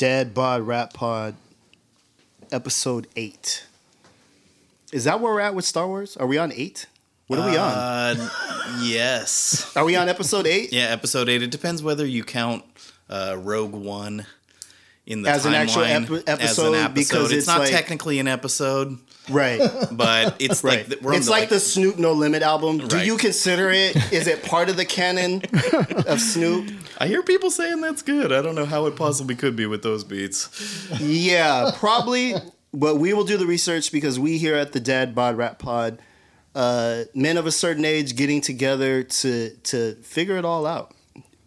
Dad Bod Rap Pod, episode eight. Is that where we're at with Star Wars? Are we on eight? What are we on? Uh, yes. Are we on episode eight? Yeah, episode eight. It depends whether you count uh, Rogue One in the As an actual timeline epi- as an episode, episode. because it's, it's not like- technically an episode, Right. but it's Right. like the, we're it's the, like, the Snoop No Limit album. Do you consider it? Is it part of the canon of Snoop? I hear people saying that's good. I don't know how it possibly could be with those beats. Yeah, probably. But we will do the research because we here at the Dad Bod Rap Pod, uh, men of a certain age getting together to to figure it all out.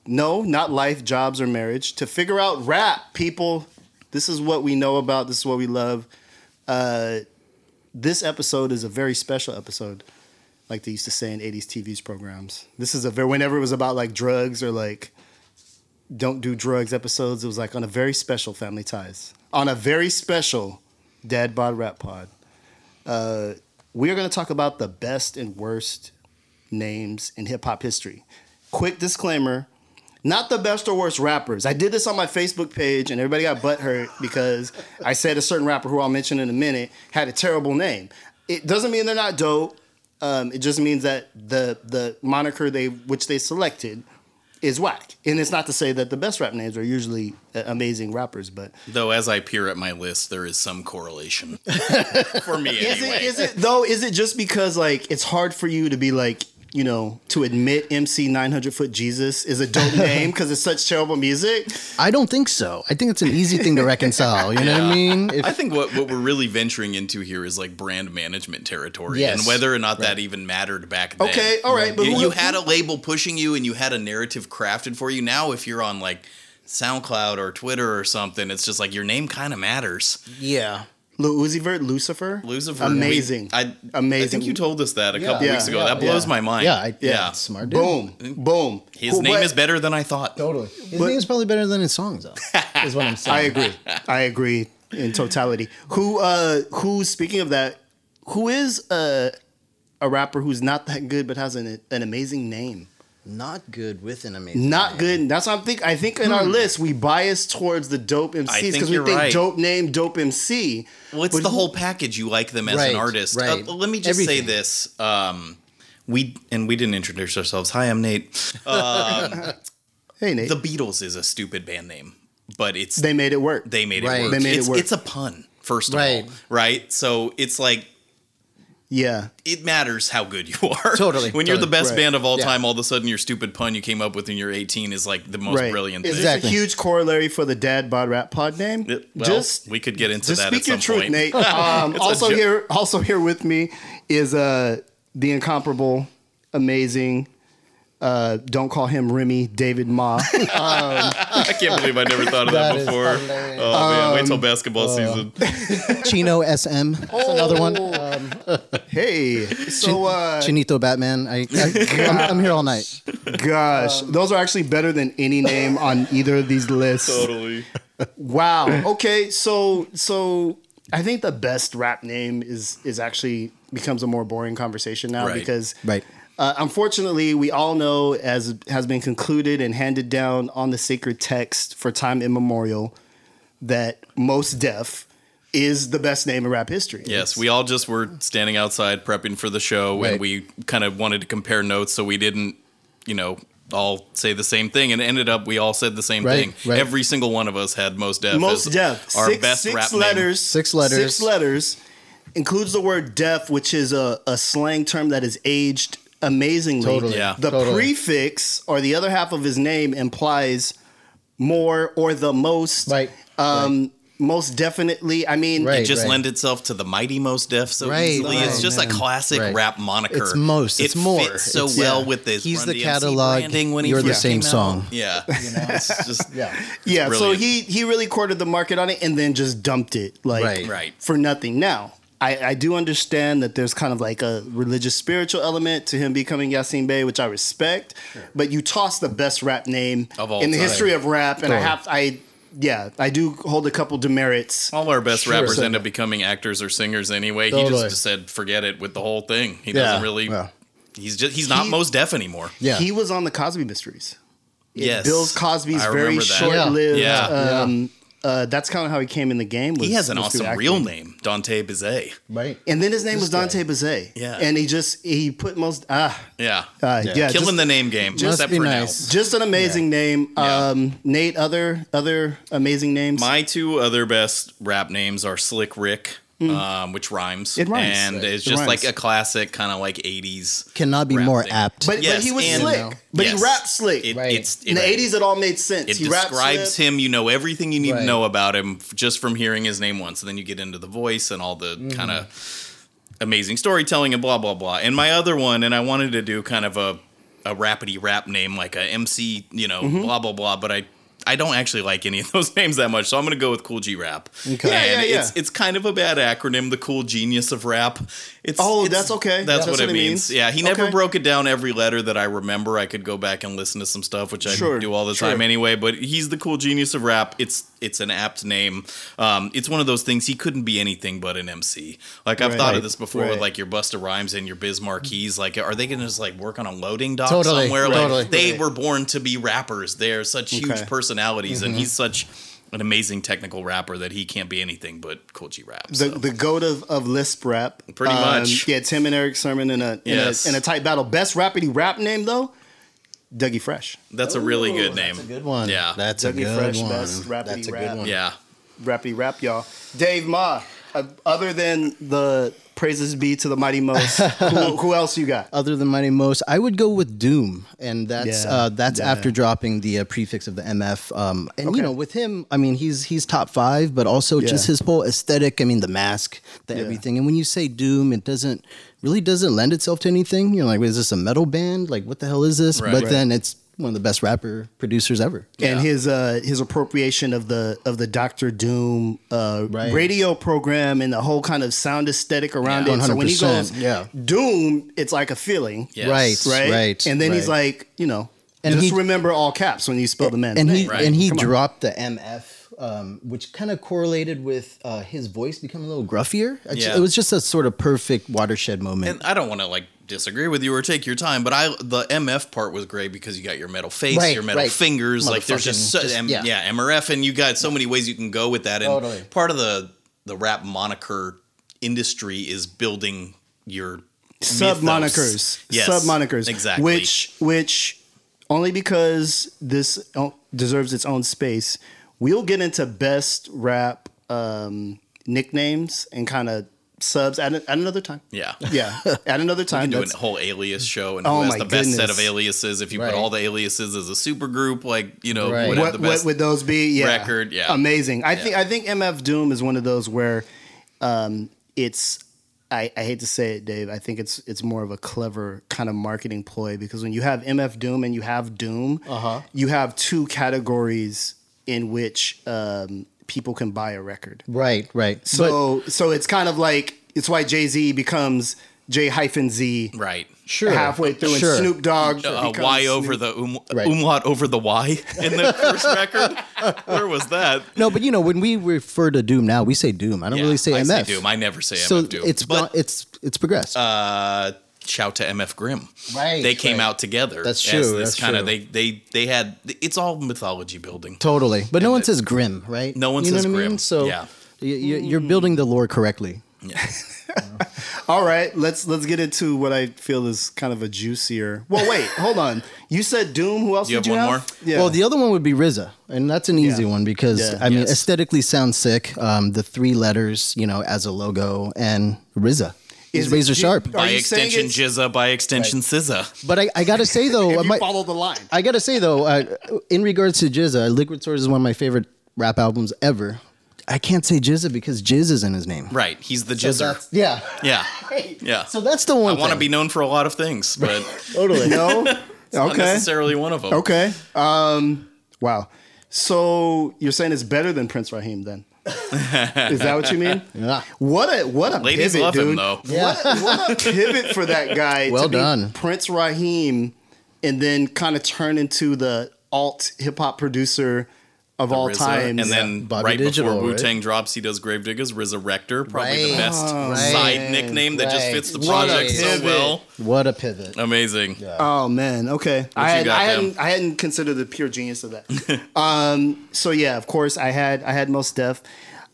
No, not life, jobs, or marriage. To figure out rap, people. This is what we know about. This is what we love. Uh, this episode is a very special episode, like they used to say in '80s TV's programs. This is a very whenever it was about like drugs or like don't do drugs episodes. It was like on a very special Family Ties, on a very special Dad Bod Rap Pod. Uh, we are going to talk about the best and worst names in hip hop history. Quick disclaimer: not the best or worst rappers. I did this on my Facebook page, and everybody got butthurt because I said a certain rapper who I'll mention in a minute had a terrible name. It doesn't mean they're not dope. Um, it just means that the the moniker they which they selected is whack. And it's not to say that the best rap names are usually uh, amazing rappers, but Though, as I peer at my list, there is some correlation for me is it is it though? Is it just because like it's hard for you to be like you know to admit MC 900 Foot Jesus is a dope name because it's such terrible music? I don't think so. I think it's an easy thing to reconcile. You know what I mean? If, I think what, what we're really venturing into here is like brand management territory, Yes. and whether or not that even mattered back then. Okay, all right, but you, who- you had a label pushing you, and you had a narrative crafted for you. Now, if you're on like SoundCloud or Twitter or something, it's just like your name kind of matters. yeah. Lil Uzi Vert, Lucifer, Lucifer, amazing, we- I, amazing. I think you told us that a couple Yeah. weeks ago. Yeah. that blows Yeah. my mind. Yeah, I- yeah. Smart dude. boom, boom. His Cool, name but- is better than I thought. Totally. His But- name is probably better than his songs, though. Is what I'm saying. I agree. I agree in totality. Who uh who speaking of that, who is uh, a rapper who's not that good but has an an amazing name? Not good with an amazing. Not name. good. That's what I'm think. I think in our list we bias towards the dope MCs because we think right. dope name, dope MC. Well, it's But the who- whole package. You like them as Right, an artist. Uh, right. let me just say this. Um, we and we didn't introduce ourselves. Hi, I'm Nate. Um, Hey Nate, the Beatles is a stupid band name, but it's they made it work. they made it Right. work. They made it it's, work. It's a pun, first of Right. all, right? So it's like yeah, it matters how good you are. Totally, when you're the best Right. band of all Yeah. time, all of a sudden your stupid pun you came up with when you're 18 is like the most right. brilliant thing. this Exactly. a huge corollary for the Dad Bod Rap Pod name? It- well, just we could get into just that speak at your some truth, point. Nate. Um, also here, also here with me is uh the incomparable, amazing. Uh, don't call him Remy David Ma. I can't believe I never thought of that, That is before. hilarious. Oh man, Um, wait till basketball uh, season. Chino SM. That's another one. Um, hey, so uh, Chinito Batman. I, I, I'm, I'm here all night. gosh, those are actually better than any name on either of these lists. Totally. Wow. Okay, so so I think the best rap name is is actually becomes a more boring conversation now Right. because Right. Uh, unfortunately, we all know, as has been concluded and handed down on the sacred text for time immemorial, that Mos Def is the best name in rap history. Yes, we all just were standing outside prepping for the show, and we kind of wanted to compare notes, so we didn't, you know, all say the same thing, and it ended up we all said the same Right, thing. right. Every single one of us had Mos Def. Most as Def. our six, best six rap letters. Six letters. Six letters. Includes the word deaf, which is a, a slang term that is aged amazingly. Totally. Yeah. The Totally. prefix or the other half of his name implies more or the most. Right, Um, Most definitely. I mean, Right. It just lends itself to the mighty Mos Def so Right, easily. it's just man. a classic Right. rap moniker. It's most, It it's more. fits so It's- well yeah. with this. He's Run the DMC catalog, branding when he you're the same came out. song. Yeah, it's just Yeah. Yeah, so he he really courted the market on it and then just dumped it like Right. Right. for nothing. Now, I, I do understand that there's kind of like a religious spiritual element to him becoming Yasiin Bey, which I respect. But you toss the best rap name Of all in the time. history of rap, and I have I yeah, I do hold a couple demerits. All our best Sure. rappers So- end up becoming actors or singers anyway. He Totally. just, just said forget it with the whole thing. He Yeah. doesn't really. Yeah. He's just he's not He- Mos Def anymore. Yeah. He was on the Cosby Mysteries. Yes, Bill Cosby's very short-lived Yeah. um, uh, that's kind of how he came in the game. Was, He has an was awesome real name, Dante Bizet. Right. And then his name was guy. Dante Bazet. Yeah. And he just he put most ah Yeah, uh, yeah, killing just, the name game, Must except be for nice. just an amazing name. Yeah. Um, Nate, other other amazing names. My two other best rap names are Slick Rick. Um, which rhymes. It rhymes. and Right. it's It just rhymes. like a classic kind of like '80s. Cannot be more thing. apt. but Yes, but he was and- slick. You know. But Yes. he rapped slick. It, Right. It's in the eighties, it all made sense. It he describes slick. him. You know everything you need to know about him just from hearing his name once, and then you get into the voice and all the Mm-hmm. kind of amazing storytelling and blah blah blah. And my other one, and I wanted to do kind of a a rapidy rap name like a MC, you know, Mm-hmm. blah blah blah. But I I don't actually like any of those names that much, so I'm gonna go with Kool G Rap. Okay. Yeah, and yeah, it's yeah. it's kind of a bad acronym, the Cool Genius of Rap. It's Oh, it's- that's okay. That's, That's what, what it it means. means. Yeah, he never Okay. broke it down every letter that I remember. I could go back and listen to some stuff, which I Sure, do all the sure. time anyway. But he's the cool genius of rap. It's it's an apt name. Um, it's one of those things. He couldn't be anything but an MC. Like I've Right. thought of this before with like your Busta Rhymes and your Biz Markie. Like, are they gonna just like work on a loading dock Totally, somewhere? Like totally. they Right. were born to be rappers. They're such huge Okay. Personalities, Mm-hmm. and he's such an amazing technical rapper that he can't be anything but Kool G Rap. the so. the goat of, of Lisp rap. Um, Pretty much. Yeah, Tim and Erick Sermon in a in, Yes. a in a tight battle. Best rapidy rap name though, Dougie Fresh. That's a really good name. That's a good one. Yeah. That's a Dougie good Fresh, one. best rapidy That's a rap. good one. Yeah. Rapidy rap, y'all. Dave Ma. Uh, other than the praises be to the mighty most, who, who else you got? Other than Mighty Most, I would go with Doom, and that's Yeah, uh, that's yeah. after dropping the uh, prefix of the MF. Um, and Okay. you know, with him, I mean, he's he's top five, but also just his whole aesthetic. I mean, the mask, the Yeah. everything. And when you say Doom, it doesn't really doesn't lend itself to anything. You're like, is this a metal band? Like, what the hell is this? Right. but Right. then it's one of the best rapper producers ever. and his uh his appropriation of the of the Doctor Doom uh Right. radio program and the whole kind of sound aesthetic around Yeah. it. So when he goes yeah. Doom, it's like a feeling. Yes. Right. Right? Right. And then he's like, you know, And just he- remember all caps when you spell the man's and name. he Right. and he Come on. dropped the MF, um, which kind of correlated with uh, his voice becoming a little gruffier. It Yeah. It was just a sort of perfect watershed moment. And I don't want to like disagree with you or take your time, but I the MF part was great because you got your metal face, Right, your metal right. fingers. Like there's just, so, just- M- yeah. yeah. MRF, and you got so many ways you can go with that. And Totally. part of the the rap moniker industry is building your sub monikers. Yes, Sub monikers. exactly. Which which only because this o- deserves its own space. We'll get into best rap um, nicknames and kind of subs at, a- at another time. yeah. Yeah, at another You time. can do a whole alias show and Oh who has the best set of aliases. If you Right. put all the aliases as a super group, like you know, Right. would what, the what would those be? Yeah, record, yeah. amazing. I Yeah. think I think MF Doom is one of those where um, it's. I, I hate to say it, Dave. I think it's it's more of a clever kind of marketing ploy because when you have MF Doom and you have Doom, Uh-huh. you have two categories in which um, people can buy a record. right, right. So so it's kind of like it's why Jay Z becomes J hyphen Z right. Sure. halfway through, Sure. and Snoop Dogg uh, becomes Y Snoop- over the um, Right. umlaut over the Y in the first record. Where was that? no, but you know, when we refer to Doom now, we say Doom. I don't Yeah, really say I MF. say Doom. I never say so MF Doom. it's but it's it's progressed. uh, shout to MF Grimm. Right, They came right. out together. That's as true, This that's kind of true. they they they had. It's all mythology building. totally, but no one it- says Grim, right? No one you know says what I mean? Grim. So Yeah. you, you, you're building the lore correctly. Yeah. All right, let's let's get into what I feel is kind of a juicier. Well, wait, hold on. You said Doom. Who else You did have you one have? more? Yeah. Well, the other one would be RZA, and that's an easy Yeah. one because Yeah. I mean, Yes. aesthetically sounds sick. Um, the three letters, you know, as a logo, and RZA is Is it razor G- sharp. By extension, it's- GZA. By extension, SZA. But I, I gotta say though, if I you might- follow the line. I gotta say though, uh, in regards to GZA, Liquid Swords is one of my favorite rap albums ever. I can't say GZA because Jizz is in his name. Right. He's the So Jizzer. that's- yeah. Yeah. Yeah. So that's the one. I want to be known for a lot of things, but totally. No. not okay. necessarily one of them. Okay. Um. Wow. So you're saying it's better than Prince Rakeem then? Is that what you mean? Yeah. What a what a Ladies pivot, love dude. him though. Yeah. What, what a pivot for that guy. Well to be. Prince Rakeem, and then kind of turn into the alt hip hop producer of all RZA. time. And then Bobby right Digital, before Wu right? Tang drops, he does Gravediggaz, RZArector, probably the best Oh, side man. nickname that just fits the project so well. What a pivot. Amazing. Oh man, okay. I, you had, got, I Dem? hadn't I hadn't considered the pure genius of that. um, so yeah, of course I had I had Mos Def.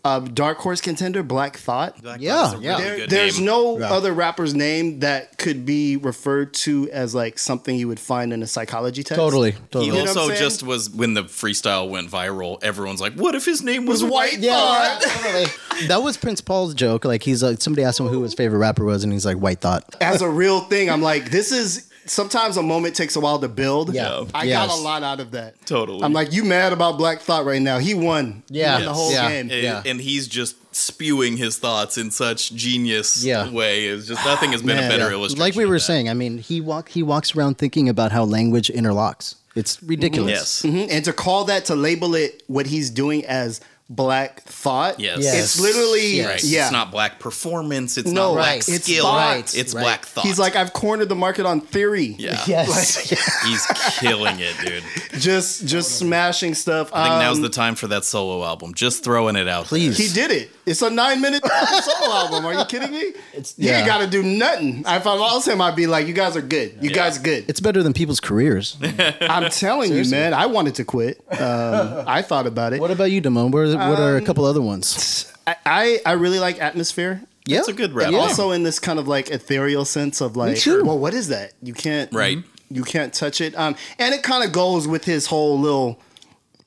Uh, dark horse contender, Black Thought. Black Yeah, Thought yeah. really There- there's name. no Yeah. other rapper's name that could be referred to as like something you would find in a psychology test. Totally. He Totally. know what also just was when the freestyle went viral. Everyone's like, "What if his name was, Was White?" White Yeah, Thought. totally. That was Prince Paul's joke. Like he's like somebody asked him who his favorite rapper was, and he's like White Thought. as a real thing. I'm like, this is sometimes a moment takes a while to build. Yeah. I Yes. got a lot out of that. Totally. I'm like, you mad about Black Thought right now? He won. He Yeah. won the whole Yeah. game. And, Yeah. and he's just spewing his thoughts in such genius Yeah. way. It's just nothing has been Man. a better Yeah. illustration. Like we were saying, I mean, he walk he walks around thinking about how language interlocks. It's ridiculous. Yes. Mhm. And to call that to label it what he's doing as Black Thought. Yes. Yes. It's literally Yes. Right. yeah. It's not black performance. It's No, not black right. It's skill. thought. It's Right. black thought. He's like, I've cornered the market on theory. yeah. Yes. He's killing it, dude. Just just smashing stuff. I think now's Um, the time for that solo album. Just throwing it out. Please. He did it. It's a nine minute solo album. Are you kidding me? It's- he yeah. ain't got to do nothing. If I lost him, I'd be like, you guys are good. You guys good. It's better than people's careers. I'm telling you, man. I wanted to quit. Um, I thought about it. what about you, Damone? What are, what are a couple other ones? I, I, I really like atmosphere. Yeah, It's a good rap. And Yeah. also in this kind of like ethereal sense of like, too. well, what is that? You can't, Right. You can't touch it. Um, and it kind of goes with his whole little.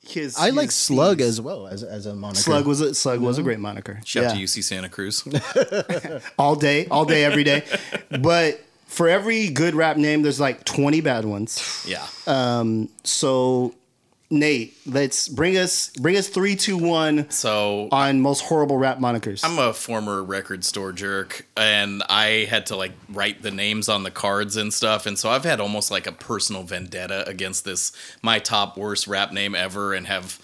His. I like Slug piece. as well as as a moniker. Slug was a Slug was a great moniker. Shout Yeah. to UC Santa Cruz. all day, all day, every day. but for every good rap name, there's like 20 bad ones. Yeah. Um, so Nate, let's bring us bring us three, two, one So on most horrible rap monikers. I'm a former record store jerk, and I had to like write the names on the cards and stuff, and so I've had almost like a personal vendetta against this my top worst rap name ever, and have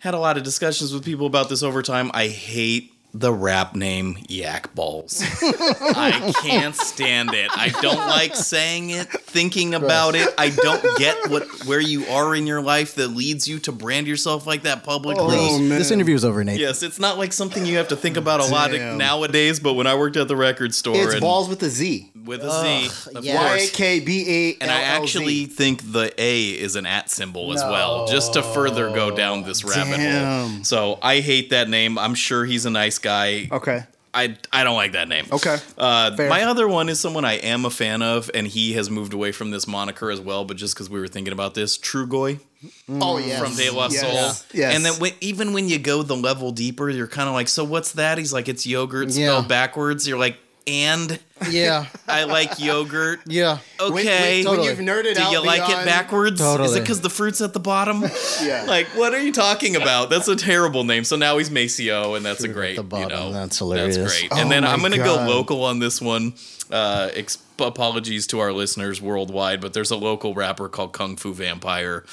had a lot of discussions with people about this over time. I hate the rap name Yak Ballz. I can't stand it. I don't like saying it, thinking about it. I don't get what where you are in your life that leads you to brand yourself like that publicly. Oh, man. This interview is over, Nate. Yes, it's not like something you have to think about a lot Damn. nowadays, but when I worked at the record store it's and balls with a Z. with a Z, of yes. Course. K B A. And I actually think the A is an at symbol as well, just to further go down this rabbit hole. So I hate that name. I'm sure he's a nice guy. Okay. I, I don't like that name. Okay. Uh, Fair. my other one is someone I am a fan of, and he has moved away from this moniker as well. But just because we were thinking about this, Trugoy Oh yeah. from De La yes. Soul. Yes. And then when, even when you go the level deeper, you're kind of like, so what's that? He's like, it's yogurt Yeah. spelled backwards. You're like, and Yeah, I like yogurt. yeah. When- when- Okay. when, Totally. you've nerded Do out you like it beyond- backwards? Is it because the fruit's at the bottom? Yeah. Like, what are you talking about? That's a terrible name. So now he's Maceo, and that's a Fruit at great. the bottom. You know, That's hilarious. That's great. Oh and then I'm gonna God. go local on this one. Uh, ex- apologies to our listeners worldwide, but there's a local rapper called Kung Fu Vampire.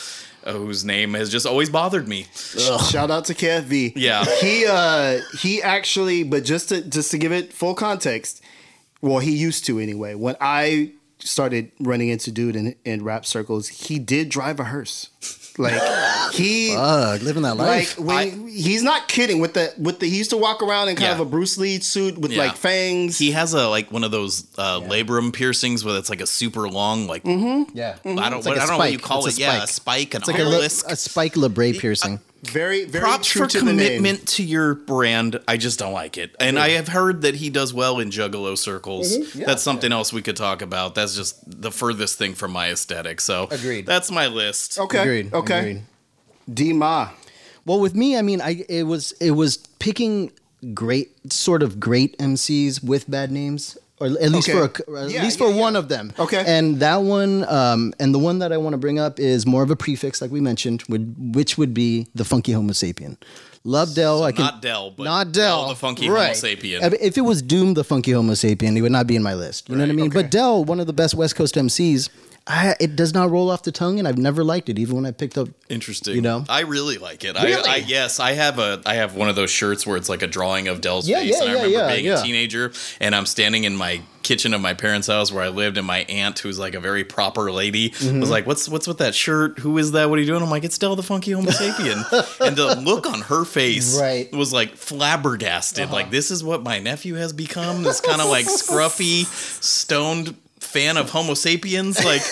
Uh, Whose name has just always bothered me. Shout out to KFV. Yeah. He uh he actually, but just to just to give it full context, well, he used to anyway. When I started running into dude in, in rap circles, he did drive a hearse. Like he Ugh, living that like life. when he's not kidding with the with the he used to walk around in kind Yeah. of a Bruce Lee suit with Yeah. like fangs. He has a like one of those uh, labret piercings where it's like a super long like mm-hmm. yeah, I don't It's like what, a I don't know what you call It's it. a Yeah, a spike. spike, an it's like a, li- a spike labret piercing. Very very props true for to the name. commitment to your brand. I just don't like it, and I have heard that he does well in Juggalo circles. Mm-hmm. that's something else we could talk about. That's just the furthest thing from my aesthetic. So Agreed. That's my list. Okay. Agreed. Okay. Agreed. D Well, with me, I mean, I it was it was picking great sort of great MCs with bad names, or at least Okay. for a, at Yeah, least yeah, for yeah. one of them. Okay. and that one, um, and the one that I want to bring up is more of a prefix, like we mentioned, would which would be the Funky Homo Sapien. Love Del. I can not Del, but not Del, Del the Funky Homo. Sapien. I mean, If it was Doom, the Funky Homo Sapien, he would not be in my list. You know what I mean? okay. But Del, one of the best West Coast MCs. I, it does not roll off the tongue, and I've never liked it, even when I picked up. Interesting. You know? I really like it. Really? I, I yes, I have a I have one of those shirts where it's like a drawing of Del's Yeah, face, yeah, and I yeah, remember being a teenager, and I'm standing in my kitchen of my parents' house where I lived, and my aunt, who's like a very proper lady, Mm-hmm. was like, "What's what's with that shirt? Who is that? What are you doing?" I'm like, "It's Del the Funky Homo Sapien," and the look on her face Right. Uh-huh. was like flabbergasted. Like this is what my nephew has become. This kind of like scruffy, stoned fan of Homo sapiens, like.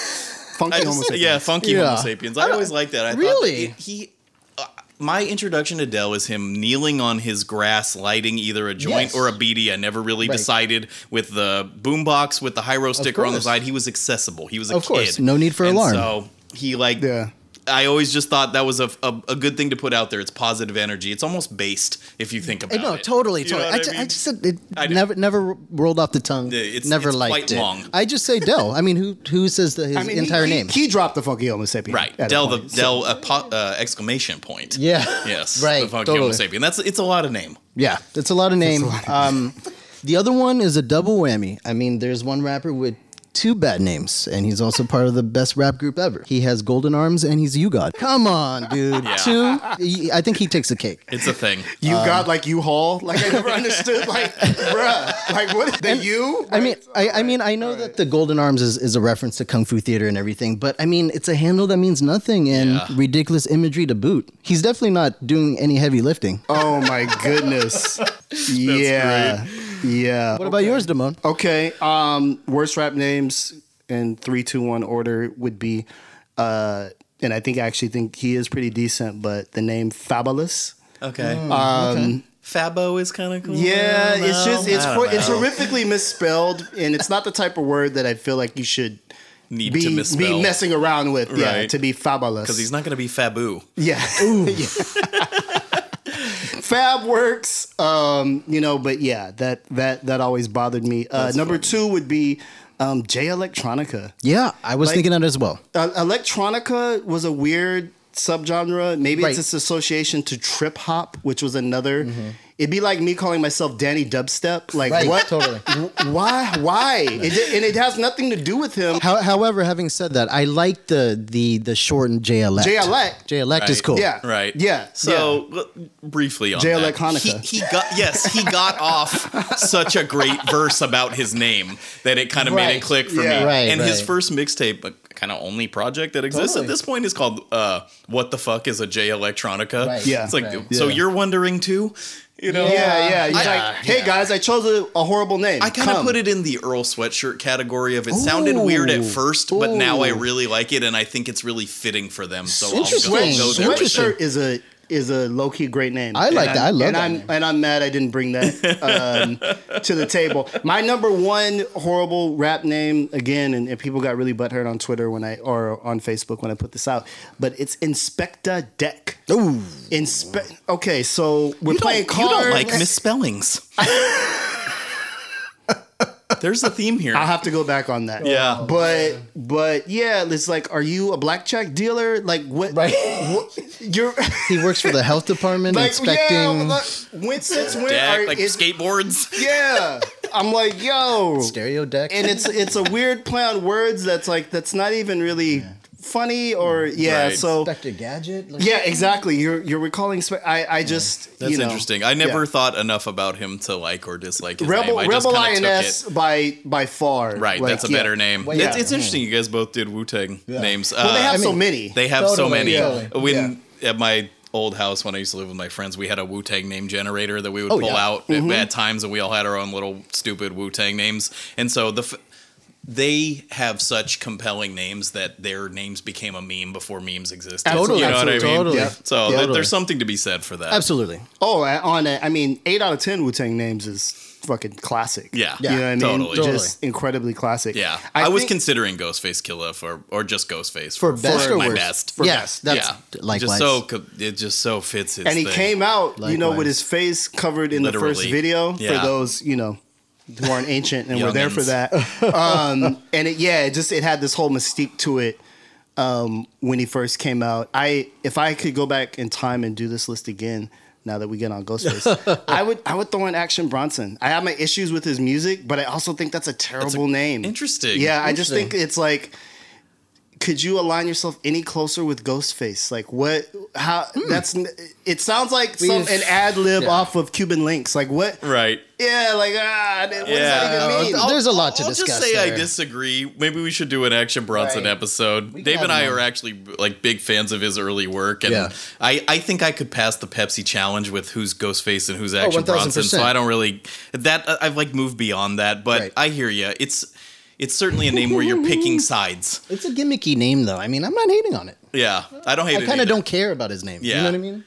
Funky I Homo sapiens. yeah, funky Yeah. Homo sapiens. I always like that. I Really? thought he. Uh, my introduction to Del is him kneeling on his grass, lighting either a joint Yes. or a beady. I never really Right. decided with the boombox with the row sticker on the side. He was accessible. He was a Of kid. course. No need for And alarm. So he like. Yeah. I always just thought that was a, a, a good thing to put out there. It's positive energy. It's almost based if you think about it. no, it. totally, You know totally. what I, ju- I mean? just said it I never, never rolled off the tongue. Yeah, it's- never it's liked quite it. long. I just say Del. I mean, who who says the, his I mean, entire he, name? He, he dropped the Funky Homo sapien. Right, at a Del the point, so- Del uh, po- uh, exclamation point. Yeah. Yes. Right, The funky Homo totally. sapien. That's it's a lot of name. Yeah, it's a lot of name. Um, the other one is a double whammy. I mean, there's one rapper with two bad names, and he's also part of the best rap group ever. He has golden arms, and he's U-God. Come on, dude. Yeah. Two. I think he takes the cake. It's a thing. You Um, got like U-Haul? Like I never understood. Like, bruh, like what? The U? I mean, I, I mean, I know that the golden arms is, is a reference to kung fu theater and everything, but I mean, it's a handle that means nothing and Yeah. ridiculous imagery to boot. He's definitely not doing any heavy lifting. Oh my goodness. yeah. Yeah. What about yours, Damone? Okay. Um, worst rap names in three, two, one order would be, uh, and I think I actually think he is pretty decent, but the name Fabolous. Okay. Um, Fabo is kind of cool. Yeah, I it's just it's I it's horrifically misspelled, and it's not the type of word that I feel like you should Need be to be misspell messing around with. Yeah, to be fabulous. because he's not going to be Fabu. Yeah. Yeah. Fab works, um, you know, but yeah, that that that always bothered me. Uh, number two would be um, Jay Electronica. Yeah, I was Like- thinking that as well. Uh, electronica was a weird subgenre. Maybe Right. it's its association to trip hop, which was another. Mm-hmm. It'd be like me calling myself Danny Dubstep. Like Right, what? totally. W- Why? Why? It, and it has nothing to do with him. How, however, having said that, I like the the the shortened Jay Elect. Jay Elect. Jay Elect is cool. Yeah. Right. Yeah. So l- briefly on J. that, Hanukkah. He, he got yes, he got off such a great verse about his name that it kind of made it click for Yeah. me. Right, and his first mixtape, uh, kind of only project that exists Totally. at this point, is called uh, "What the Fuck Is a Jay Electronica." Right. Yeah. It's like Right. so Yeah. you're wondering too, you know? Yeah, yeah. He's I- like, hey guys, I chose a, a horrible name. I kind of put it in the Earl sweatshirt category of it sounded weird at first, but now I really like it and I think it's really fitting for them. So I'll go, Interesting. I'll go there with it. sweatshirt is a is a low key great name. I like And that. I love and that I'm name. and I'm mad I didn't bring that um, to the table. My number one horrible rap name again, and, and people got really butthurt on Twitter when I or on Facebook when I put this out, but it's Inspectah Deck. Ooh. Inspe- Okay, so we're You playing don't, you don't like misspellings. There's a theme here. I'll have to go back on that. Yeah. But but yeah, it's like, are you a blackjack dealer? Like what? Right. what you're He works for the health department like inspecting. yeah. Like, when since when Deck, are like is- skateboards. Yeah, I'm like yo, stereo deck. and it's it's a weird play on words that's like that's not even really funny or yeah. Right. So Inspector Gadget. Like, yeah, exactly. You're you're recalling. spe- I I just That's you know, interesting. I never yeah. thought enough about him to like or dislike his Rebel name. I Rebel kind of took it. by by far. Right, Like, that's a yeah. better name. Well, it's, yeah. it's interesting. You guys both did Wu Tang names. Well, they Uh, have I so mean, many. They have so many. yeah. When at my old house, when I used to live with my friends, we had a Wu Tang name generator that we would Oh, pull yeah. out at, at times, and we all had our own little stupid Wu Tang names. And so the. F- they have such compelling names that their names became a meme before memes existed. Totally, you know what I mean? absolutely, totally. Yeah. So th- Totally. there's something to be said for that. Absolutely. Oh, on a, I mean, eight out of ten Wu Tang names is fucking classic. Yeah. you know what I mean. Totally. Just incredibly classic. Yeah, I, I, was considering Ghostface Killah for, or just Ghostface For best or my worst? best. For yes, that's yeah, likewise. just so it just so fits his. and he thing. came out, you know, with his face covered in the first video Yeah. for those, you know, who aren't ancient and were there for that. Um, and it, yeah, it just it had this whole mystique to it um, when he first came out. I if I could go back in time and do this list again. Now that we get on Ghostface, I would I would throw in Action Bronson. I have my issues with his music, but I also think that's a terrible name. Interesting. Yeah, I just think it's like could you align yourself any closer with Ghostface? Like what? How? That's. It sounds like some We've- an ad lib yeah. off of Cuban Linx. Like what? Right. Yeah. Like ah. What does Yeah. that even mean? I'll- There's a lot to I'll discuss just say I disagree. Maybe we should do an Action Bronson Right. episode. We Dave and I him are actually like big fans of his early work, and Yeah. I, I think I could pass the Pepsi challenge with who's Ghostface and who's Action 1000%. Bronson. So I don't really that I've like moved beyond that. But Right. I hear you. It's it's certainly a name where you're picking sides. It's a gimmicky name, though. I mean, I'm not hating on it. Yeah, I don't hate I it. I kind of don't care about his name. Yeah. You know what I mean?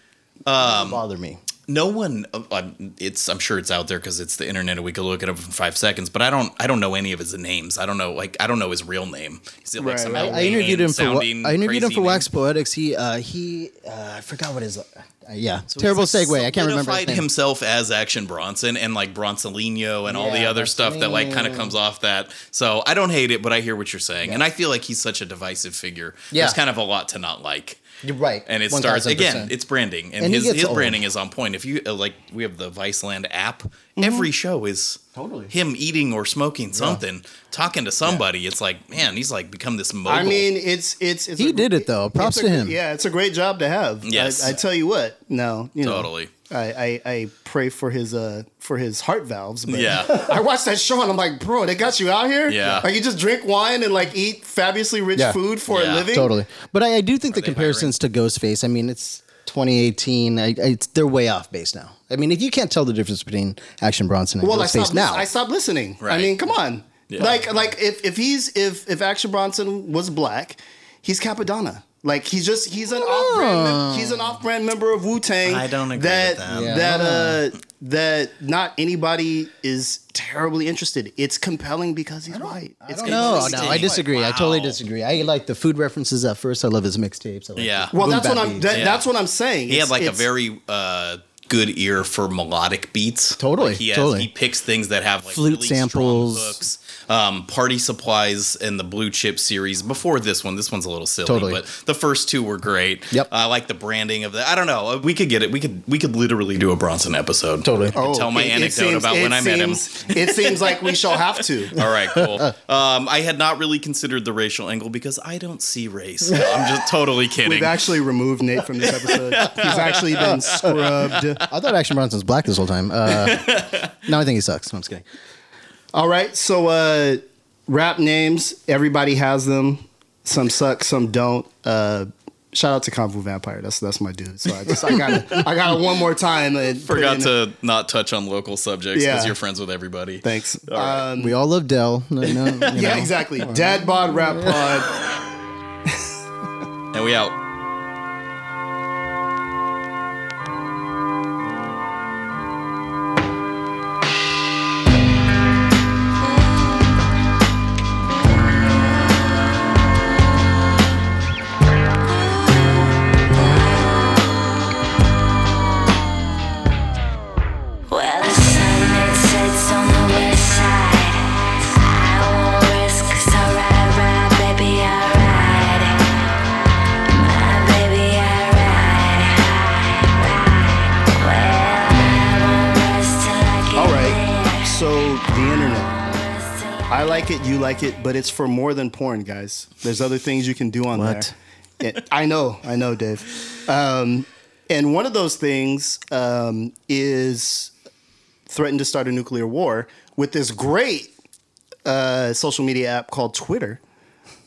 Um, bother me. No one uh, it's i'm sure it's out there because it's the internet and we could look it up in five seconds but i don't i don't know any of his names i don't know like i don't know his real name is it like Right, some right. I interviewed him for I interviewed him for name? Wax Poetics. He uh, he uh, I forgot what his uh, yeah terrible segue. I can't remember his name. himself as Action Bronson and like Bronsolino and all the other stuff that like kind of comes off that. So I don't hate it, but I hear what you're saying, and I feel like he's such a divisive figure. Yeah. There's kind of a lot to not like. You're right. And it starts again. 1000%. It's branding, and, And his his old. branding is on point. If you uh, like, we have the Viceland app. Every show is Mm-hmm. Totally. him eating or smoking something, talking to somebody. It's like, man, he's like become this mogul. I mean, it's it's. it's He a- did it, though. Props it's a- to him. Yeah, it's a great job to have. Yes. I, I tell you what. No, you know, Totally. I, I I pray for his uh for his heart valves. But Yeah. I watched that show and I'm like, bro, they got you out here. Yeah. like you just drink wine and like eat fabulously rich Yeah. food for Yeah. a living. totally. But I, I do think the they comparisons to Ghostface. I mean, it's 2018. I, I, it's, they're way off base now. I mean, if you can't tell the difference between Action Bronson and Well, I Ghostface stopped. now, I stopped listening. I mean, come on. Yeah. Like like if if he's if if Action Bronson was black, he's Cappadonna. Like he's just he's an off brand he's an off brand member of Wu Tang. I don't agree that with that. Yeah. that uh that not anybody is terribly interested. It's compelling because he's white. It's no, compelling no, I he's disagree. I totally disagree. I like the food references at first. I love his mixtapes. Like Yeah. Well, that's what I'm. That, Yeah. That's what I'm saying. He had like a very uh, good ear for melodic beats. Totally, Like, he has, totally. He picks things that have like Flute really strong samples. Hooks. Um, Party Supplies and the Blue Chip series before this one. This one's a little silly, Totally. but the first two were great. Yep. I like the branding of the. I don't know. We could get it. We could. We could literally do a Bronson episode. Totally. I could tell my Oh, it- it anecdote seems- about when it I met him. It seems like we shall have to. All right, cool. Um, I had not really considered the racial angle because I don't see race. I'm just totally kidding. We've actually removed Nate from this episode. He's actually been scrubbed. I thought Action Bronson's black this whole time. Uh, no, I think he sucks. No, I'm just kidding. All right, so uh, rap names. Everybody has them. Some suck, some don't. Uh, shout out to Kung Fu Vampire. That's that's my dude. So I just I got it. I got it one more time. And Forgot in- to not touch on local subjects because Yeah. you're friends with everybody. Thanks. right. Um, We all love Del. No, no, you yeah, know. exactly. Dad bod rap pod. And we out. The internet. I like it, you like it, but it's for more than porn, guys. There's other things you can do on What? there. It- I know, I know, Dave. Um, and one of those things um, is threatened to start a nuclear war with this great uh, social media app called Twitter,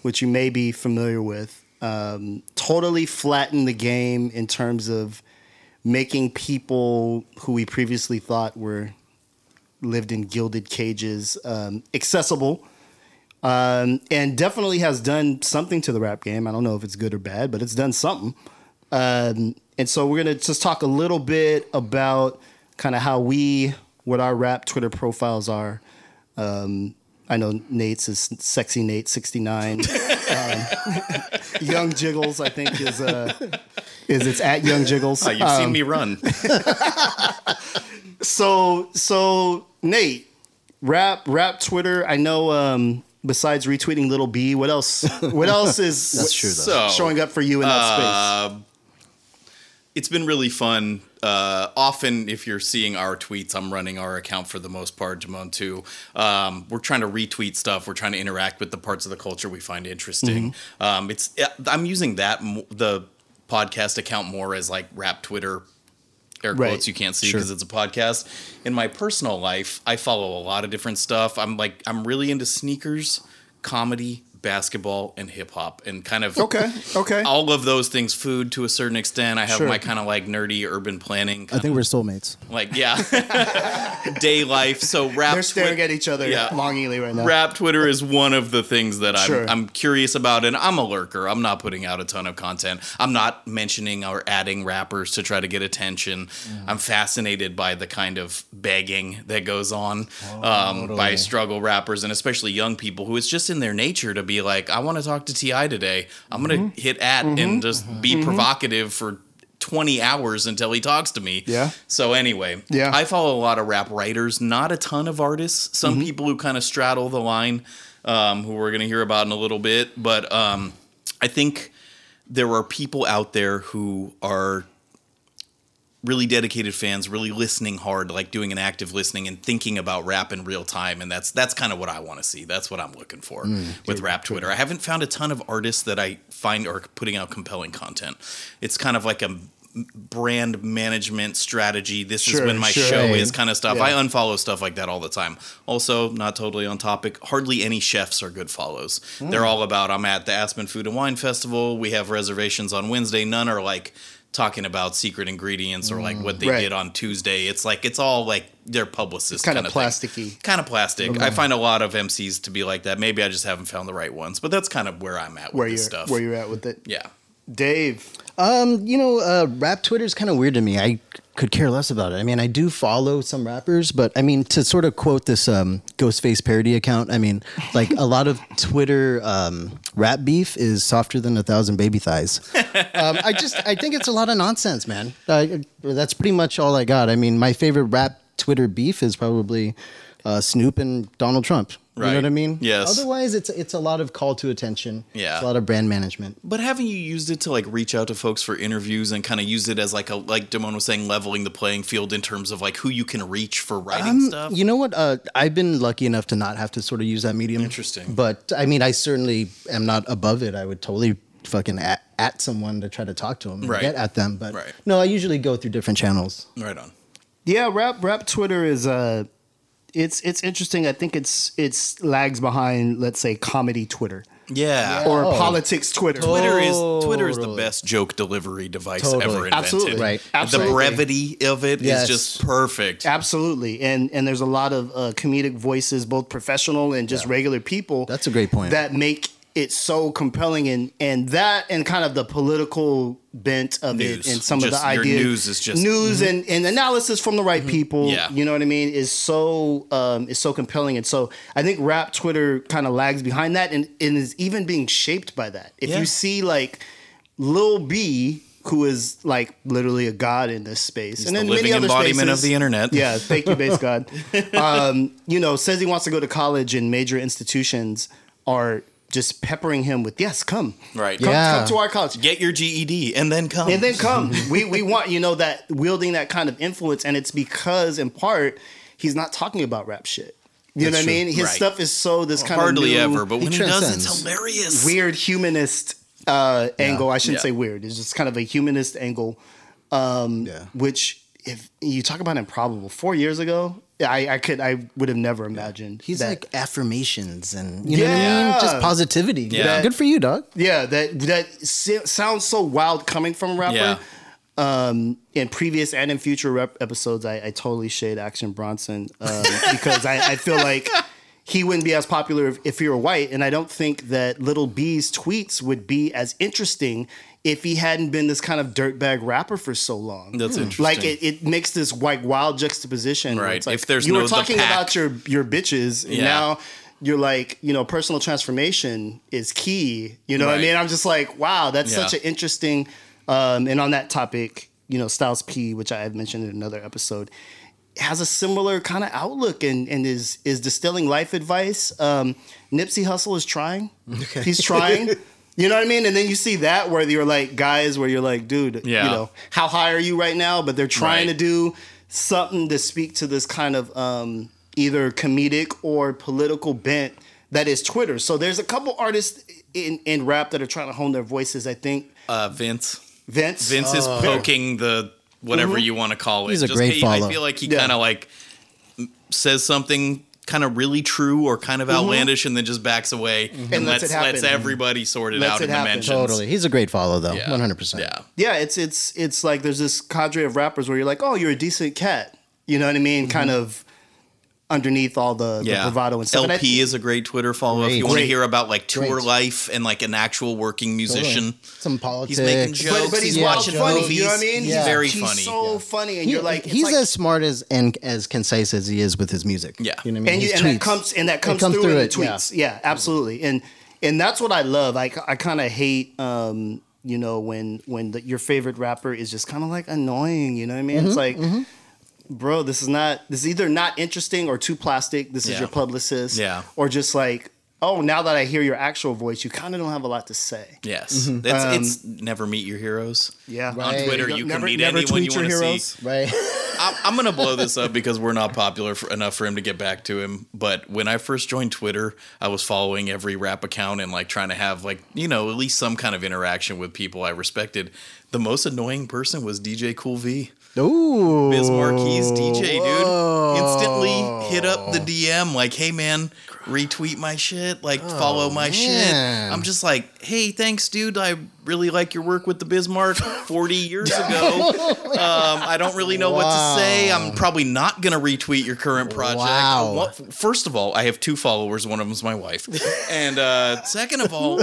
which you may be familiar with. Um, totally flattened the game in terms of making people who we previously thought were lived in gilded cages, um, accessible, um, and definitely has done something to the rap game. I don't know if it's good or bad, but it's done something. Um, and so we're gonna just talk a little bit about kind of how we, what our rap Twitter profiles are. Um, I know Nate's is sexy Nate sixty nine. um, Young Jiggles, I think is uh, is it's at Young Jiggles. Oh, you've seen me run. So so Nate, rap rap Twitter. I know. Um, besides retweeting Lil B, what else? What else is That's true, though. So showing up for you in that space? It's been really fun. Uh, often, if you're seeing our tweets, I'm running our account for the most part, Jamon too. Um, we're trying to retweet stuff. We're trying to interact with the parts of the culture we find interesting. Mm-hmm. Um, it's I'm using that the podcast account more as like rap Twitter. Air Right. quotes you can't see Sure. because it's a podcast. In my personal life, I follow a lot of different stuff. I'm like I'm really into sneakers, comedy, basketball, and hip hop, and kind of Okay. Okay. all of those things food to a certain extent i have Sure. my kind of like nerdy urban planning I think we're soulmates. like yeah day life so rap They're staring Twi- at each other Yeah. longingly right now. rap twitter is one of the things that I'm, Sure. I'm curious about and i'm a lurker i'm not putting out a ton of content i'm not mentioning or adding rappers to try to get attention i'm fascinated by the kind of begging that goes on um, by struggle rappers and especially young people who it's just in their nature to be like i want to talk to ti today i'm gonna Mm-hmm. hit at and just be provocative for 20 hours until he talks to me Yeah. so anyway, Yeah. I follow a lot of rap writers, not a ton of artists. Some Mm-hmm. people who kind of straddle the line, um, who we're to hear about in a little bit. But um, I think there are people out there who are really dedicated fans, really listening hard, like doing an active listening and thinking about rap in real time. And that's that's kind of what I want to see. That's what I'm looking for with rap Twitter. I haven't found a ton of artists that I find are putting out compelling content. It's kind of like a brand management strategy. This is when my sure. show is kind of stuff. Yeah. I unfollow stuff like that all the time. Also, not totally on topic. Hardly any chefs are good follows. Hmm. They're all about I'm at the Aspen Food and Wine Festival. We have reservations on Wednesday. None are like talking about secret ingredients or like what they Hmm. Right. did on Tuesday. It's like it's all like their publicist kind kind of thing. plasticky. Kind of plastic. I find a lot of MCs to be like that. Maybe I just haven't found the right ones, but that's kind of where I'm at with this stuff. where you're at with it, yeah. Dave. Um, you know, uh, rap Twitter is kind of weird to me. I could care less about it. I mean, I do follow some rappers, but I mean, to sort of quote this um, Ghostface parody account, I mean, like a lot of Twitter um, rap beef is softer than a thousand baby thighs. Um, I just, I think it's a lot of nonsense, man. Uh, that's pretty much all I got. I mean, my favorite rap Twitter beef is probably uh, Snoop and Donald Trump. You know what I mean? Yes. Otherwise, it's it's a lot of call to attention. Yeah. It's a lot of brand management. But haven't you used it to like reach out to folks for interviews and kind of use it as like a like Damone was saying, leveling the playing field in terms of like who you can reach for writing Um, stuff? You know what? Uh, I've been lucky enough to not have to sort of use that medium. Interesting. But I mean, I certainly am not above it. I would totally fucking at, at someone to try to talk to them Right. get at them. But Right. no, I usually go through different channels. right on. Yeah, rap rap Twitter is uh it's it's interesting. I think it's it's lags behind, let's say, comedy Twitter Yeah. or Oh. politics Twitter. Twitter is Twitter is the best joke delivery device Totally. ever invented. Absolutely. Right. The brevity of it is Yes. just perfect. Absolutely, and and there's a lot of uh, comedic voices, both professional and just regular people. That's a great point. That make it so compelling, and and that and kind of the political bent of News. it, and some Just of the ideas. news is just- news and, and analysis from the right people. Yeah. you know what I mean. Is so um, is so compelling, and so I think rap Twitter kind of lags behind that, and, and is even being shaped by that. If Yeah. you see like Lil B. Who is like literally a god in this space, and then the many other embodiment of spaces- the internet. Yeah, thank you, base god. Um, you know, says he wants to go to college, and major institutions are just peppering him with, "Yes, come, Right. come, Yeah. come to our college." Get your GED and then come. and then come. we we want you know that wielding that kind of influence, and it's because in part he's not talking about rap shit. You know That's what I mean? His Right. stuff is so this kind Hardly of hardly ever, but when he, He does, it's hilarious. weird humanist uh, angle. I shouldn't Yeah. say weird. It's just kind of a humanist angle, um, Yeah. which if you talk about improbable, four years ago, I, I could I would have never imagined. He's that. like affirmations and you know what I mean? Just positivity. Yeah. Good for you, dog. Yeah, that that sounds so wild coming from a rapper. Yeah. Um, in previous and in future rep episodes, I, I totally shade Action Bronson um, because I, I feel like he wouldn't be as popular if, if he were white, and I don't think that Lil B's tweets would be as interesting if he hadn't been this kind of dirtbag rapper for so long. That's interesting. Like it, it makes this like wild juxtaposition. Right. like, If there's you no- were talking pack. about your your bitches, and Yeah. now you're like, you know, personal transformation is key. You know what I mean? I'm just like, wow, that's Yeah. such an interesting. Um, and on that topic, you know, Styles P, which I have mentioned in another episode, has a similar kind of outlook and, and is is distilling life advice. Um, Nipsey Hussle is trying. He's trying. You know what I mean? And then you see that where you're like guys where you're like, dude, Yeah. you know, how high are you right now? But they're trying Right. to do something to speak to this kind of um, either comedic or political bent that is Twitter. So there's a couple artists in, in rap that are trying to hone their voices. I think Uh, Vince. Vince. Vince is poking the whatever mm-hmm. you want to call it. He's a great he- follow. I feel like he Yeah. kind of like says something kind of really true or kind of mm-hmm. outlandish and then just backs away mm-hmm. and, Mm-hmm. And lets lets it happen. lets everybody sort it Lets out it in the happen. mentions. Totally. He's a great follow though. Yeah. One hundred percent. Yeah. yeah, it's it's it's like there's this cadre of rappers where you're like, oh, you're a decent cat. You know what I mean? Kind of underneath all the, the bravado and stuff. And El-P is a great Twitter follow if you want to hear about like tour Great. life and like an actual working musician. Some politics. He's making jokes. but, but he's Yeah, wild watching funny. movies. You know what I mean? Yeah. He's Very he's funny. so Yeah. funny, and He- you're like, he's like- as smart as and as concise as he is with his music. Yeah. you know what I mean. and, you, and that comes and that comes, comes through, through in the it, yeah. tweets. Yeah. absolutely. And and that's what I love. I, I kind of hate, um, you know, when when the, your favorite rapper is just kind of like annoying. You know what I mean? Mm-hmm, It's like. Bro, this is not. This is either not interesting or too plastic. This is your publicist, Yeah. or just like, oh, now that I hear your actual voice, you kind of don't have a lot to say. Yes. Mm-hmm. It's, Um, it's never meet your heroes. Yeah, Right. On Twitter, You you, never- can meet never anyone tweet you want to heroes. see. right. I'm, I'm gonna blow this up because we're not popular for, enough for him to get back to him. But when I first joined Twitter, I was following every rap account and like trying to have like you know at least some kind of interaction with people I respected. The most annoying person was DJ Cool V. Ooh, Biz Markie DJ, Whoa. dude. Instantly hit up the DM like, "Hey man, retweet my shit, like follow my man. shit." I'm just like, "Hey, thanks, dude. I really like your work with the Bismarck 40 years ago. Um, I don't really know what to say. I'm probably not gonna retweet your current project. Wow. Well, First of all, I have two followers. One of them's my wife, and uh, second of all,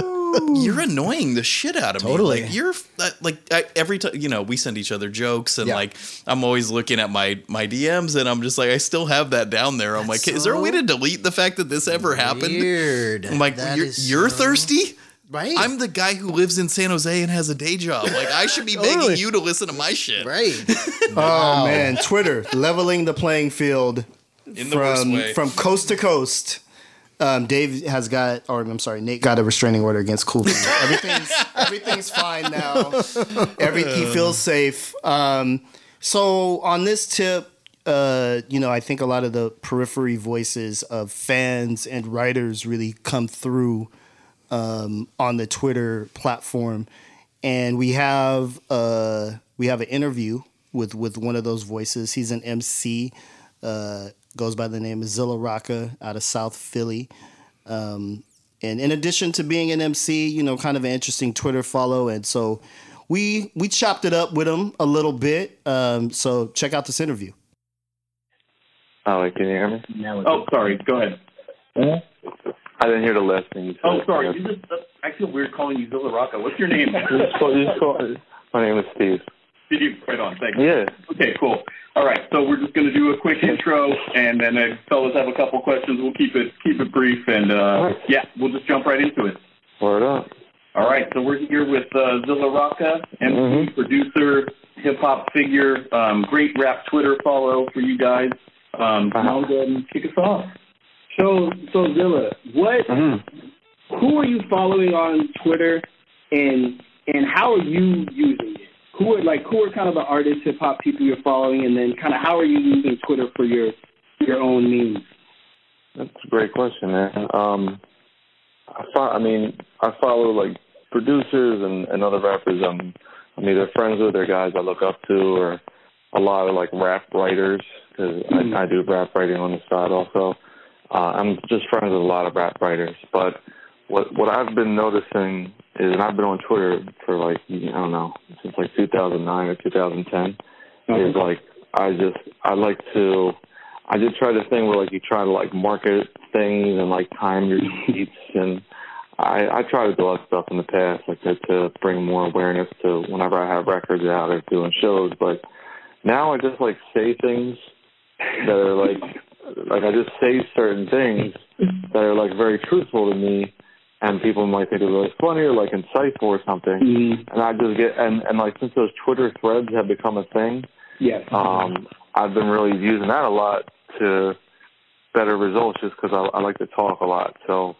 you're annoying the shit out of Totally. me. Like you're uh, like I, every time you know we send each other jokes and Yeah. like I'm always looking at my my DMs and I'm just like I still have that down there. I'm like, is there a way to delete the fact that this ever happened? Weird. I'm like, That you're, you're so- thirsty. Right? I'm the guy who lives in San Jose and has a day job. Like I should be Totally. begging you to listen to my shit right. Oh man, Twitter leveling the playing field in the worst from way. from coast to coast. Um, Dave has got, or I'm sorry, Nate got a restraining order against Cool. Feet. everything's everything's fine now. Every he feels safe. Um, so on this tip, uh, you know, I think a lot of the periphery voices of fans and writers really come through um, on the Twitter platform, and we have uh, we have an interview with with one of those voices. He's an MC, uh, goes by the name of Zilla Rocca out of South Philly. Um, and in addition to being an MC, you know, kind of an interesting Twitter follow, and so we we chopped it up with him a little bit. Um, so check out this interview. Oh, can you hear me? Oh, sorry. Go ahead. I didn't hear the last thing you said. Oh, sorry. You just, uh, I feel weird calling you Zilla Rocca. What's your name? You just call- you just call- My name is Steve. You? Right on. Thank you. Yeah. Okay, cool. All right, so we're just going to do a quick intro, and then uh, fellas have a couple questions. We'll keep it keep it brief, and uh, yeah, we'll just jump right into it. Word up. All right, so we're here with uh, Zilla Rocca, MC, Mhm. producer, hip hop figure, um, great rap Twitter follow for you guys. Um, Uh-huh. now go ahead and kick us off. So, so Zilla, what? Mm-hmm. Who are you following on Twitter, and and how are you using it? Who are like who are kind of the artists, hip hop people you're following, and then kind of how are you using Twitter for your your own means? That's a great question, man. Um, I, fo- I mean, I follow like producers and, and other rappers. I'm I'm either friends with or guys I look up to, or a lot of like rap writers because I, I do rap writing on the side also. Uh, I'm just friends with a lot of rap writers, but what what I've been noticing is, and I've been on Twitter for like I don't know since like 2009 or 2010, is like I just I like to I did try this thing where like you try to like market things and like time your tweets and I I tried to do that stuff in the past like to, to bring more awareness to whenever I have records out or doing shows, but now I just like say things that are like like I just say certain things that are like very truthful to me and people might think it's really funny or like insightful or something. Mm-hmm. And I just get and, and like since those Twitter threads have become a thing, Yes. um, I've been really using that a lot to better results just because I, I like to talk a lot. So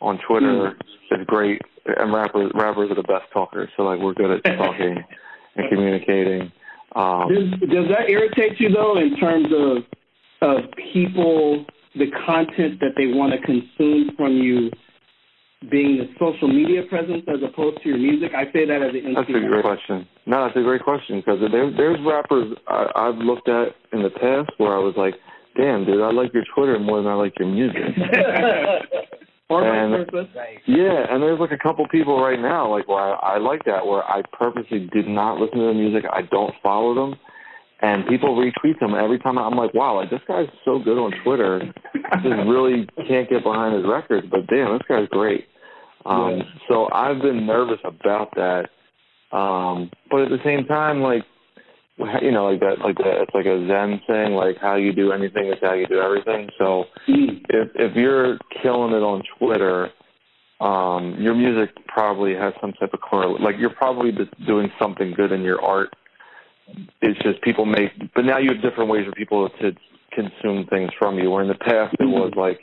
on Twitter, is great, and rappers rappers are the best talkers. So like we're good at talking and communicating. Um, Does, does that irritate you though, in terms of of people, the content that they want to consume from you, being the social media presence as opposed to your music? I say that as an That's a great question. No, that's a great question because there, there's rappers I, I've looked at in the past where I was like, "Damn, dude, I like your Twitter more than I like your music." or And- yeah, and there's like a couple people right now like where I, I like that where I purposely did not listen to the music. I don't follow them, and people retweet them every time. I'm like, wow, like this guy's so good on Twitter. Just really can't get behind his records, but damn, this guy's great. Um, So I've been nervous about that, um, but at the same time, like you know, like that, like that. It's like a Zen thing. Like how you do anything is how you do everything. So Mm. if if you're killing it on Twitter, um, your music probably has some type of correlate. Like you're probably just doing something good in your art. It's just people make, but now you have different ways for people to consume things from you. Where in the past it was mm-hmm. like,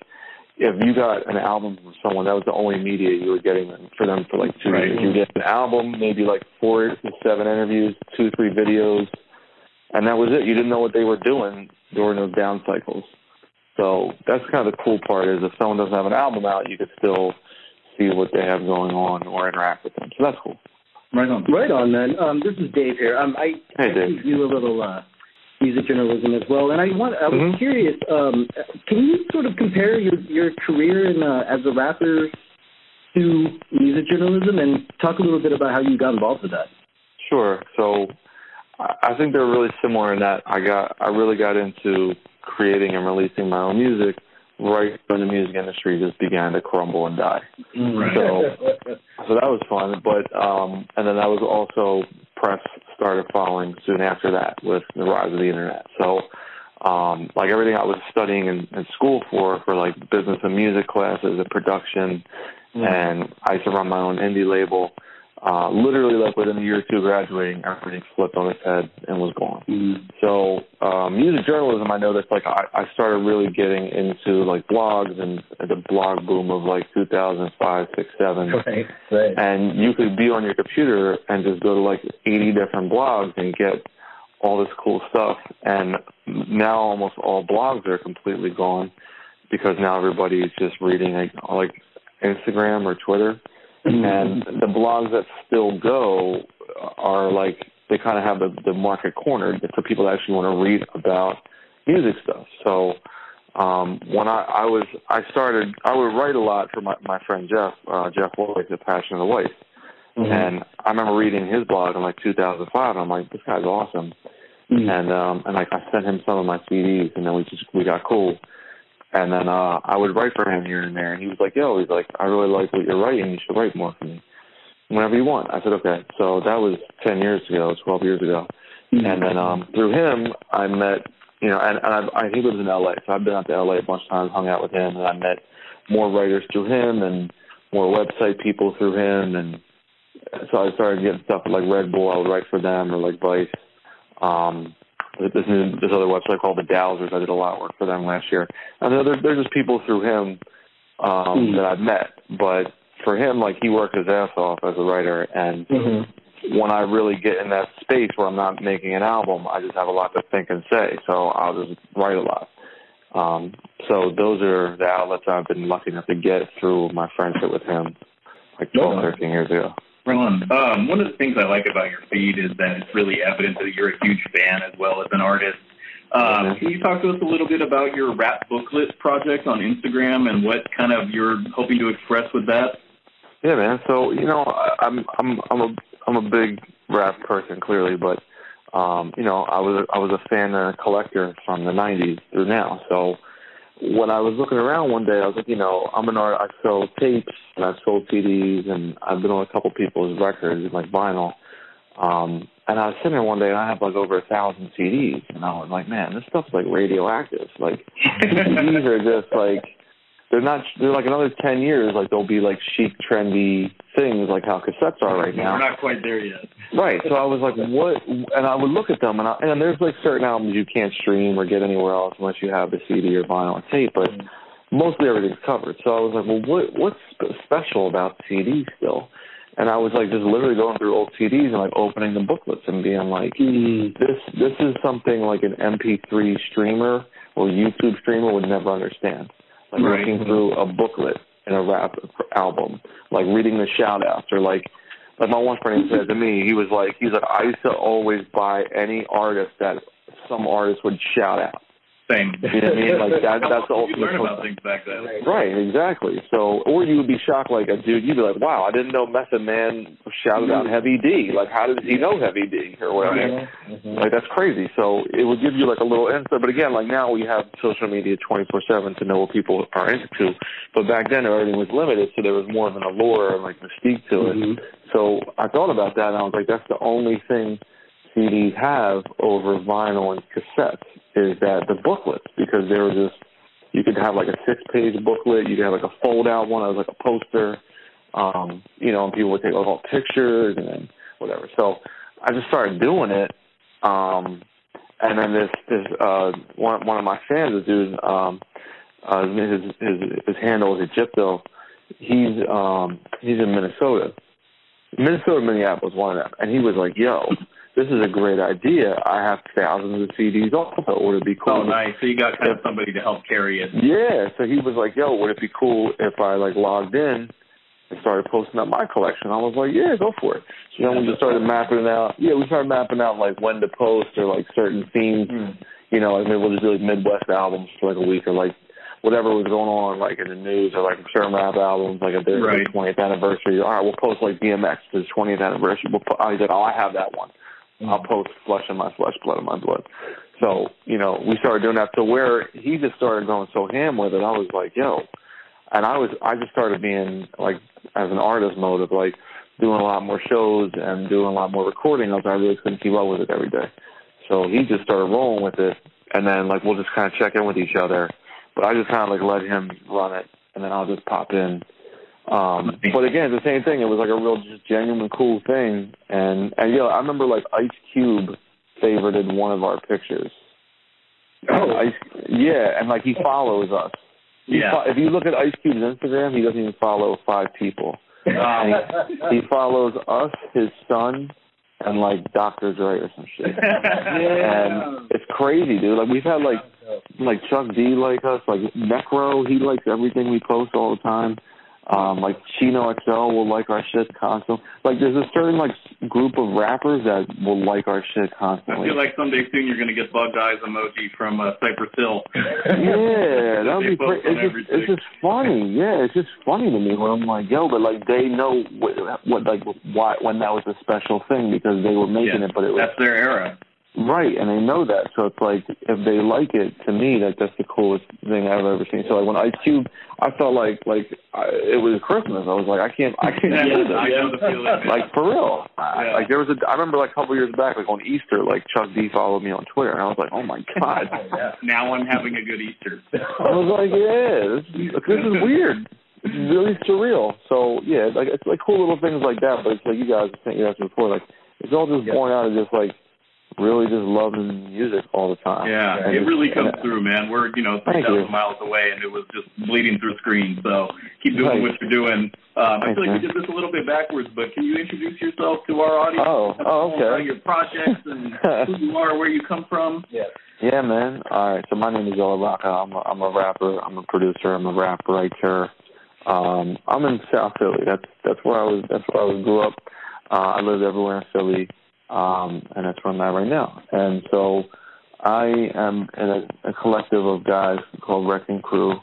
if you got an album from someone, that was the only media you were getting for them for like two Right. years. You get an album, maybe like four to seven interviews, two three videos, and that was it. You didn't know what they were doing during those down cycles. So that's kind of the cool part is if someone doesn't have an album out, you could still see what they have going on or interact with them. So that's cool. Right on. Right on, man. Um, this is Dave here. Um, I Hey, I do a little uh, music journalism as well, and I want I was Mhm. curious. Um, can you sort of compare your your career in, uh, as a rapper to music journalism, and talk a little bit about how you got involved with that? Sure. So I I think they're really similar in that I got I really got into creating and releasing my own music right when the music industry just began to crumble and die. Right. So so that was fun. But um and then that was also press started following soon after that with the rise of the internet. So um like everything I was studying in, in school for for like business and music classes and production and I used to run my own indie label. Uh literally like within a year or two of graduating everything flipped on its head and was gone. So um, music journalism, I noticed like I, I started really getting into like blogs and the blog boom of like 2005, six, seven, Right. Right. and you could be on your computer and just go to like 80 different blogs and get all this cool stuff. And now almost all blogs are completely gone because now everybody's just reading like, like Instagram or Twitter. And the blogs that still go are like they kind of have the, the market cornered for people that actually want to read about music stuff. So um, when I, I was I started I would write a lot for my, my friend Jeff uh, Jeff Lloyd, the Passion of the Weiss, and I remember reading his blog in like 2005, and I'm like, this guy's awesome. And um, and like I sent him some of my CDs, and then we just we got cool. And then uh, I would write for him here and there, and he was like, "Yo, he's like, I really like what you're writing. You should write more for me whenever you want." I said, "Okay." So that was ten years ago, twelve years ago, and then um, through him, I met, you know, and, and I, I, he lives in L.A., so I've been out to L.A. a bunch of times, hung out with him, and I met more writers through him, and more website people through him, and so I started getting stuff like Red Bull. I would write for them, or like Vice. Um, this this other website called the Dowsers. I did a lot of work for them last year. And there, there's just people through him um, that I've met. But for him, like he worked his ass off as a writer, and when I really get in that space where I'm not making an album, I just have a lot to think and say. So I'll just write a lot. Um, so those are the outlets I've been lucky enough to get through my friendship with him, like 12, 13 years ago. Ron, um, one of the things I like about your feed is that it's really evident that you're a huge fan as well as an artist. Um, can you talk to us a little bit about your rap booklet project on Instagram and what kind of you're hoping to express with that? Yeah, man. So you know, I'm I'm I'm a I'm a big rap person clearly, but um, you know, I was a, I was a fan and a collector from the '90s through now. So when I was looking around one day, I was like, you know, I'm an art. I sell tapes and I've sold CDs and I've been on a couple people's records like vinyl. Um, and I was sitting there one day and I have like over a thousand CDs, and I was like, man, this stuff's like radioactive. Like CDs are just like they're not. They're like another ten years. Like they'll be like chic, trendy things, like how cassettes are right now. We're not quite there yet. Right. So I was like, what? And I would look at them, and I, and there's like certain albums you can't stream or get anywhere else unless you have the CD or vinyl or tape. But mostly everything's covered. So I was like, well, what what's special about CDs still? And I was like, just literally going through old CDs and like opening the booklets and being like, mm. this this is something like an MP3 streamer or YouTube streamer would never understand. Like Right. looking through a booklet in a rap album, like reading the shout outs or like like my one friend said to me, he was like he's like, I used to always buy any artist that some artist would shout out. Same. You know what I mean? Like that that's the ultimate. you ultimate learn about things back then. Right, exactly. So, or you would be shocked, like a dude, you'd be like, "Wow, I didn't know Method Man shouted out Heavy D. Like, how did he know Heavy D or whatever?" Mm-hmm. Like, that's crazy. So, it would give you like a little insight. But again, like now we have social media twenty four seven to know what people are into. But back then, everything was limited, so there was more of an allure and like mystique to it. Mm-hmm. So, I thought about that, and I was like, "That's the only thing." CDs have over vinyl and cassettes is that the booklets because they were just you could have like a six page booklet, you could have like a fold out one that was like a poster, um, you know, and people would take like all pictures and whatever. So I just started doing it. Um and then this this uh one one of my fans, this dude, um uh his his his handle is Egypto. He's um he's in Minnesota. Minnesota, Minneapolis, one of them. And he was like, Yo, this is a great idea. I have thousands of CDs also. Would it be cool? Oh, nice. So you got kind of somebody to help carry it. Yeah, so he was like, "Yo, would it be cool if I like logged in and started posting up my collection?" I was like, "Yeah, go for it." So then we just started mapping it out. Yeah, we started mapping out like when to post or like certain themes. Hmm. You know, like maybe we'll just do like Midwest albums for like a week or like whatever was going on like in the news or like certain rap albums like if there's Right. the 20th anniversary. All right, we'll post like DMX to his 20th anniversary. We'll po- I said, "Oh, I have that one." Mm-hmm. I'll post flesh in my flesh, blood in my blood. So, you know, we started doing that to where he just started going so ham with it. I was like, yo. And I was, I just started being like, as an artist mode of like doing a lot more shows and doing a lot more recording. I was, I really couldn't keep up with it every day. So he just started rolling with it. And then like, we'll just kind of check in with each other. But I just kind of like let him run it. And then I'll just pop in. Um, but again, it's the same thing. It was like a real, just genuine, cool thing. And and yeah, I remember like Ice Cube favorited one of our pictures. Oh. Ice, yeah, and like he follows us. He Yeah. fo- if you look at Ice Cube's Instagram, he doesn't even follow five people. He, he follows us, his son, and like Dr. Dre or some shit. And it's crazy, dude. Like we've had like like Chuck D like us, like Necro, he likes everything we post all the time. Um, like Chino XL will like our shit constantly. Like there's a certain like group of rappers that will like our shit constantly. I feel like someday soon you're going to get bug eyes emoji from uh, Cypress Hill. yeah, that would be great. It's just, it's just funny. Yeah, it's just funny to me when I'm like, yo, but like they know what, what like why when that was a special thing because they were making Yeah. it, but it was That's their era. Right, and they know that, so it's like if they like it, to me, that that's the coolest thing I've ever seen. So like when Ice Cube, I felt like like I, it was Christmas. I was like, I can't, I can't do this. I know the feeling. Like for real, I, Yeah. like there was a. I remember like a couple years back, like on Easter, like Chuck D followed me on Twitter, and I was like, oh my god. now I'm having a good Easter. I was like, yeah, this, is- this is weird. It's really surreal. So yeah, like it's like cool little things like that. But it's like you guys, you asked before, like it's all just born out of just like really just loving music all the time. Yeah, And it just- really comes and- through, man. We're you know Thank three you. thousand miles away, and it was just bleeding through screens. So keep doing Right. what you're doing. Um, I feel like we did this a little bit backwards, but can you introduce yourself to our audience? Oh, oh, About okay. Your projects and who you are, where you come from. Yeah, man. All right. So my name is Zilla Rocca. I'm a, I'm a rapper. I'm a producer. I'm a rap writer. Um, I'm in South Philly. That's that's where I was. That's where I was grew up. Uh, I lived everywhere in Philly, um, and that's where I'm at right now. And so I am in a, a collective of guys called Wrecking Crew,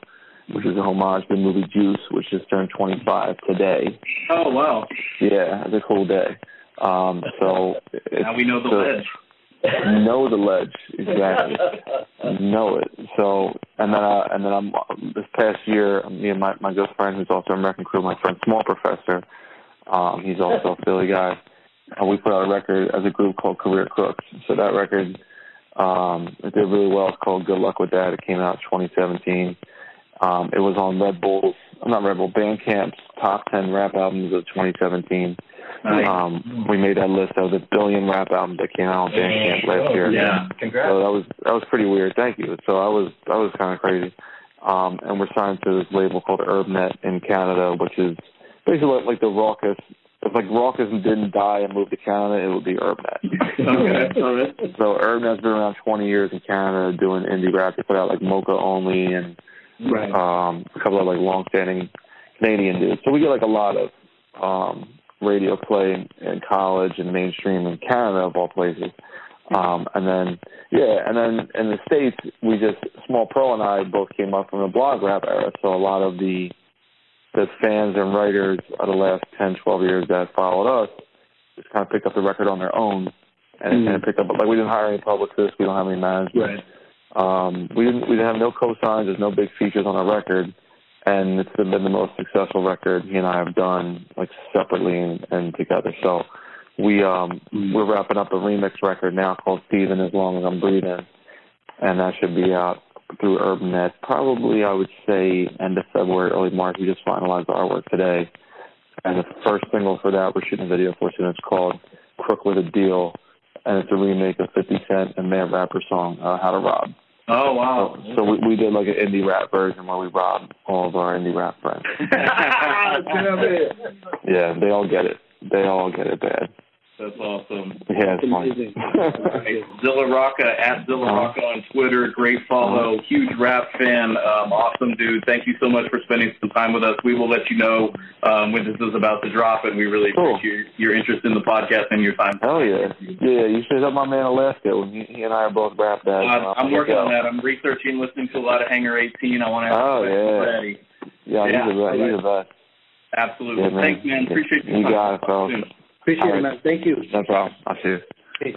which is a homage to the movie Juice, which just turned 25 today. Oh wow! Yeah, it's a cool day. Um, so Now we know the so- ledge. know the ledge exactly know it so and then uh, and then I'm this past year me and my my good friend who's also American crew my friend Small Professor um he's also a Philly guy we put out a record as a group called Career Crooks so that record um it did really well it's called Good Luck with That it came out 2017 um it was on Red Bull's not Red Bull Bandcamp's top 10 rap albums of 2017 Nice. um, we made that list of the billion rap albums that came out on Bandcamp last year. Yeah. So that was that was pretty weird. Thank you. So I was that was kind of crazy. um, and we're signed to this label called Urbnet in Canada, which is basically like, like the Rawkus. If like Rawkus didn't die and moved to Canada, it would be Urbnet. okay, all right. So Urbnet's been around 20 years in Canada doing indie rap. They put out like Moka Only and Right. um, a couple of like long-standing Canadian dudes. So we get like a lot of um, radio play in, in college and mainstream in Canada of all places. Um, and then yeah, and then in the states we just Small Pro and I both came up from the blog rap era. So a lot of the the fans and writers of the last 10, 12 years that followed us just kind of picked up the record on their own and, and picked up like we didn't hire any publicists, we don't have any management. Right. Um, we didn't we didn't have no co-signs. There's no big features on our record, and it's been the most successful record he and I have done like separately and, and together. So we um we're wrapping up a remix record now called Steven As Long As I'm Breathing, and that should be out through Urbnet probably I would say end of February, early March. We just finalized the artwork today, and the first single for that we're shooting a video for, and it's called Crook with a Deal, and it's a remake of 50 Cent and Madd Rapper song uh, How to Rob. Oh wow. So, so we, we did like an indie rap version where we robbed all of our indie rap friends. Yeah, they all get it. They all get it bad. That's awesome. Yeah, it's Amazing. Zilla Rocca at Zilla Rocca on Twitter. Great follow. Huge rap fan. Um, awesome dude. Thank you so much for spending some time with us. We will let you know um, when this is about to drop, and we really Cool. appreciate your interest in the podcast and your time. Hell yeah. Yeah, you should have my man Alaska when he, he and I are both rap dads. Uh, I'm working on that. I'm researching, listening to a lot of Hangar 18. I want to have Oh, yeah. ready. Yeah, Yeah, he's, the, best. he's the best. Absolutely. Yeah, man. Thanks, man. Appreciate your You time. got it, Talk fellas. soon. Appreciate All it, man. Thank you. No problem. I'll see you. Hey.